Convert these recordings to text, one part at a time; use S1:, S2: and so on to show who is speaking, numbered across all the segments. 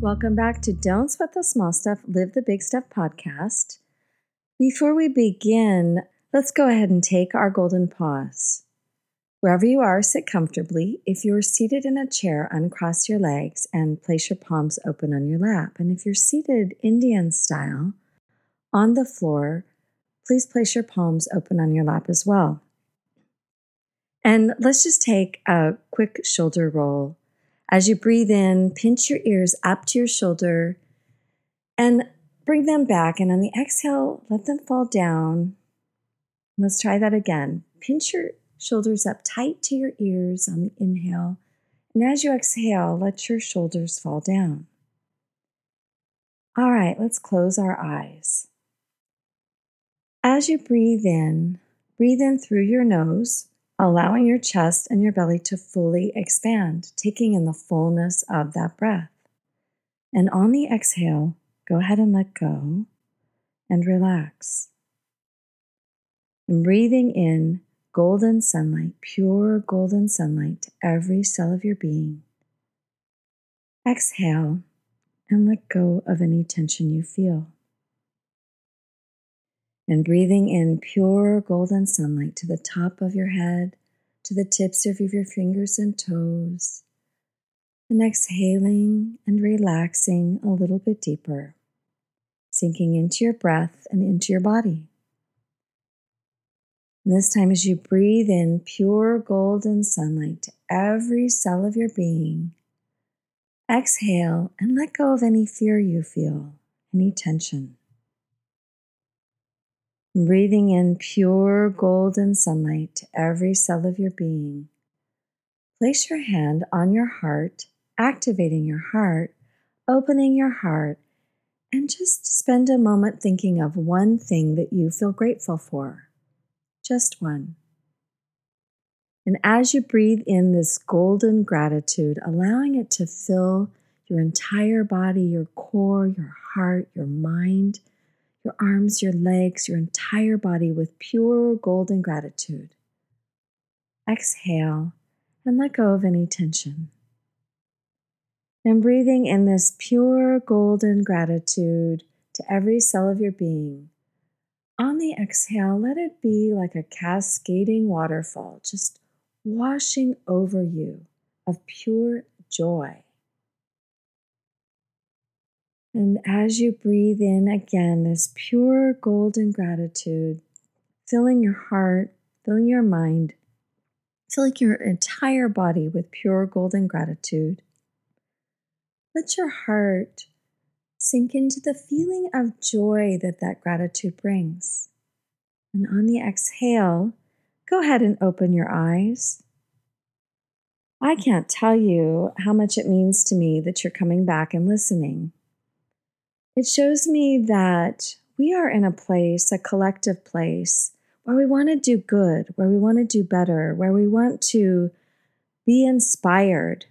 S1: Welcome back to Don't Sweat the Small Stuff, Live the Big Stuff podcast. Before we begin, let's go ahead and take our golden pause. Wherever you are, sit comfortably. If you're seated in a chair, uncross your legs and place your palms open on your lap. And if you're seated Indian style on the floor, please place your palms open on your lap as well. And let's just take a quick shoulder roll as you breathe in, pinch your ears up to your shoulder and bring them back. And on the exhale, let them fall down. Let's try that again. Pinch your shoulders up tight to your ears on the inhale. And as you exhale, let your shoulders fall down. All right, let's close our eyes. As you breathe in, breathe in through your nose allowing your chest and your belly to fully expand, taking in the fullness of that breath. And on the exhale, go ahead and let go and relax. And breathing in golden sunlight, pure golden sunlight to every cell of your being. Exhale and let go of any tension you feel and breathing in pure golden sunlight to the top of your head, to the tips of your fingers and toes, and exhaling and relaxing a little bit deeper, sinking into your breath and into your body. And this time, as you breathe in pure golden sunlight to every cell of your being, exhale and let go of any fear you feel, any tension. Breathing in pure golden sunlight to every cell of your being. Place your hand on your heart, activating your heart, opening your heart, and just spend a moment thinking of one thing that you feel grateful for. Just one. And as you breathe in this golden gratitude, allowing it to fill your entire body, your core, your heart, your mind, your arms, your legs, your entire body with pure golden gratitude. Exhale and let go of any tension. And breathing in this pure golden gratitude to every cell of your being. On the exhale, let it be like a cascading waterfall, just washing over you of pure joy. And as you breathe in again, this pure golden gratitude, filling your heart, filling your mind, filling your entire body with pure golden gratitude, let your heart sink into the feeling of joy that that gratitude brings. And on the exhale, go ahead and open your eyes. I can't tell you how much it means to me that you're coming back and listening. It shows me that we are in a place, a collective place, where we want to do good, where we want to do better, where we want to be inspired,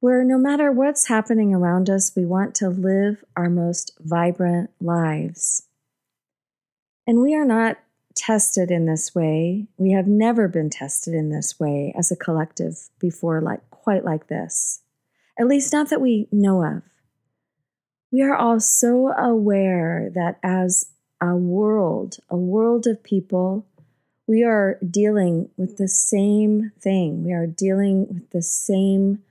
S1: where no matter what's happening around us, we want to live our most vibrant lives. And we are not tested in this way. We have never been tested in this way as a collective before, like quite like this. At least, not that we know of we are all so aware that as a world, a world of people, we are dealing with the same thing. We are dealing with the same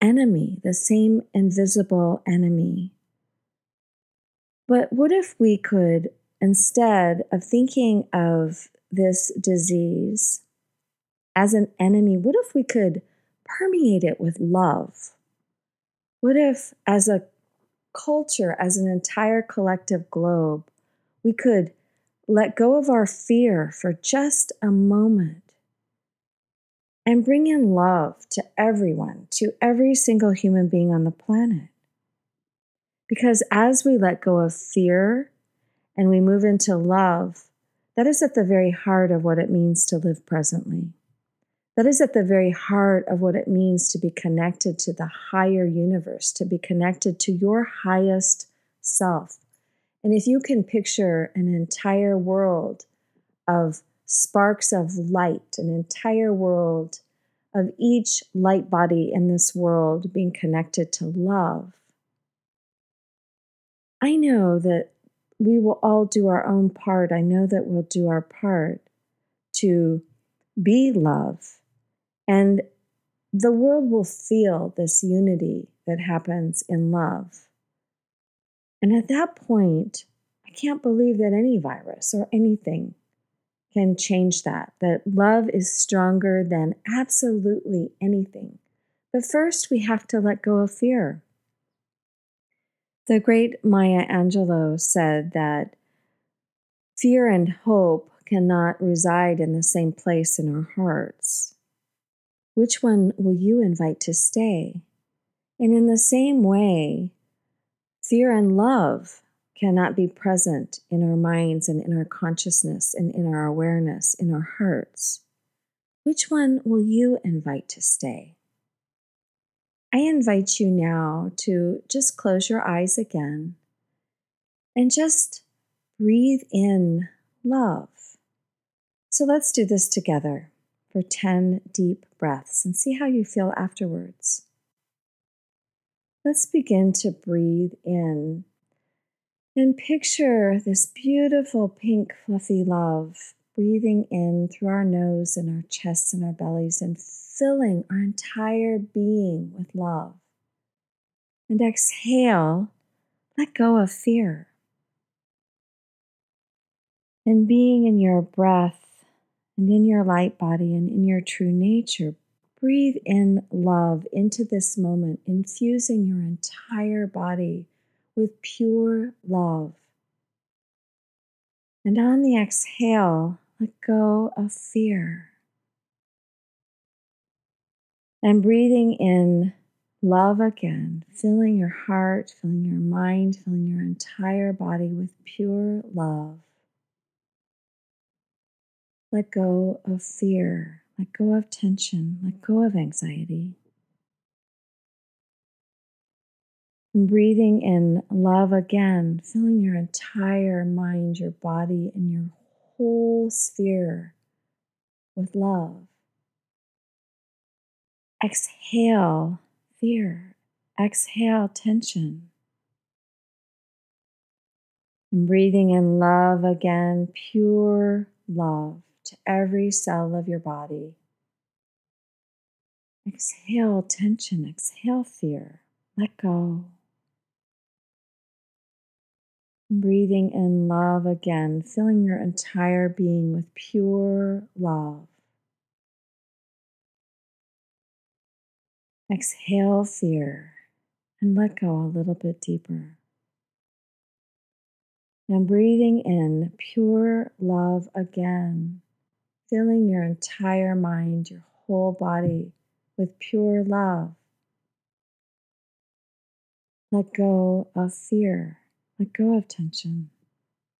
S1: enemy, the same invisible enemy. But what if we could, instead of thinking of this disease as an enemy, what if we could permeate it with love? What if, as a culture as an entire collective globe, we could let go of our fear for just a moment and bring in love to everyone, to every single human being on the planet. Because as we let go of fear and we move into love, that is at the very heart of what it means to live presently. That is at the very heart of what it means to be connected to the higher universe, to be connected to your highest self. And if you can picture an entire world of sparks of light, an entire world of each light body in this world being connected to love, I know that we will all do our own part. I know that we'll do our part to be love. And the world will feel this unity that happens in love. And at that point, I can't believe that any virus or anything can change that, that love is stronger than absolutely anything. But first, we have to let go of fear. The great Maya Angelou said that fear and hope cannot reside in the same place in our hearts. Which one will you invite to stay? And in the same way, fear and love cannot be present in our minds and in our consciousness and in our awareness, in our hearts. Which one will you invite to stay? I invite you now to just close your eyes again and just breathe in love. So let's do this together for 10 deep breaths and see how you feel afterwards. Let's begin to breathe in and picture this beautiful pink, fluffy love breathing in through our nose and our chests and our bellies and filling our entire being with love. And exhale, let go of fear. And being in your breath and in your light body and in your true nature, breathe in love into this moment, infusing your entire body with pure love. And on the exhale, let go of fear. And breathing in love again, filling your heart, filling your mind, filling your entire body with pure love. Let go of fear, let go of tension, let go of anxiety. Breathing in love again, filling your entire mind, your body, and your whole sphere with love. Exhale fear, exhale tension. And breathing in love again, pure love to every cell of your body. Exhale tension, exhale fear, let go. Breathing in love again, filling your entire being with pure love. Exhale fear and let go a little bit deeper. And breathing in pure love again, filling your entire mind, your whole body with pure love. Let go of fear let go of tension.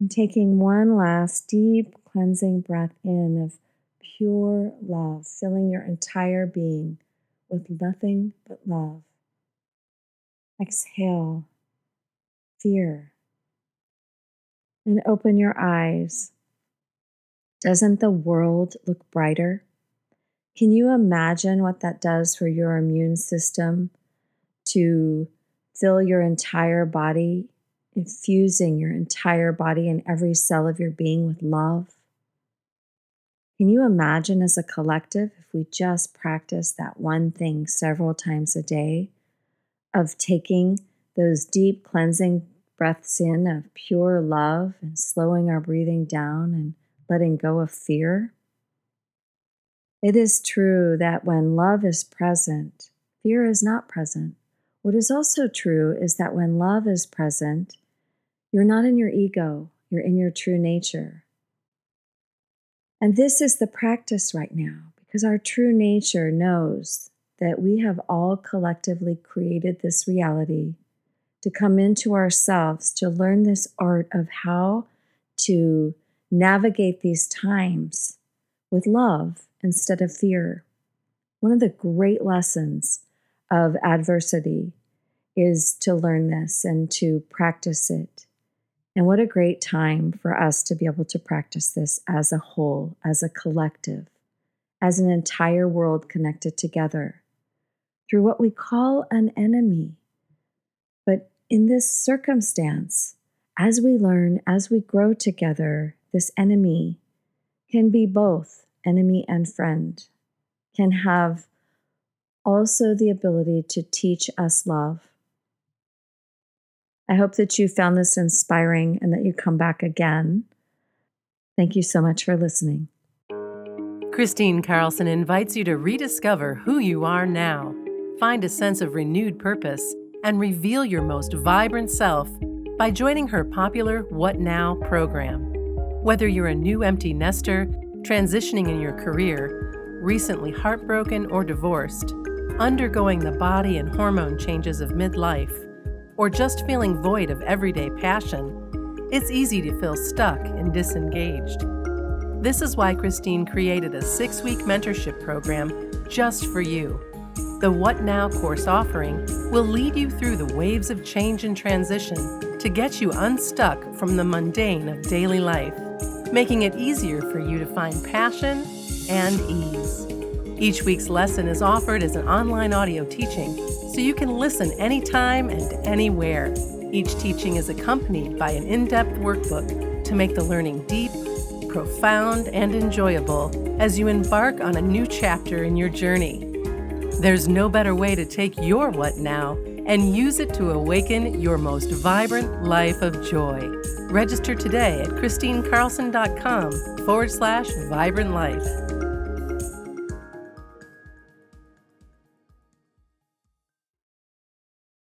S1: And taking one last deep cleansing breath in of pure love, filling your entire being with nothing but love. Exhale, fear, and open your eyes. Doesn't the world look brighter? Can you imagine what that does for your immune system to fill your entire body infusing your entire body and every cell of your being with love. Can you imagine as a collective if we just practice that one thing several times a day of taking those deep cleansing breaths in of pure love and slowing our breathing down and letting go of fear? It is true that when love is present, fear is not present. What is also true is that when love is present, you're not in your ego, you're in your true nature. And this is the practice right now because our true nature knows that we have all collectively created this reality to come into ourselves to learn this art of how to navigate these times with love instead of fear. One of the great lessons of adversity is to learn this and to practice it. And what a great time for us to be able to practice this as a whole, as a collective, as an entire world connected together through what we call an enemy. But in this circumstance, as we learn, as we grow together, this enemy can be both enemy and friend, can have also the ability to teach us love. I hope that you found this inspiring and that you come back again. Thank you so much for listening.
S2: Kristine Carlson invites you to rediscover who you are now, find a sense of renewed purpose, and reveal your most vibrant self by joining her popular What Now program. Whether you're a new empty nester, transitioning in your career, recently heartbroken or divorced, undergoing the body and hormone changes of midlife, or just feeling void of everyday passion, it's easy to feel stuck and disengaged. This is why Kristine created a six week mentorship program just for you. The What Now course offering will lead you through the waves of change and transition to get you unstuck from the mundane of daily life, making it easier for you to find passion and ease. Each week's lesson is offered as an online audio teaching, so you can listen anytime and anywhere. Each teaching is accompanied by an in depth workbook to make the learning deep, profound, and enjoyable as you embark on a new chapter in your journey. There's no better way to take your what now and use it to awaken your most vibrant life of joy. Register today at KristineCarlson.com forward slash vibrant life.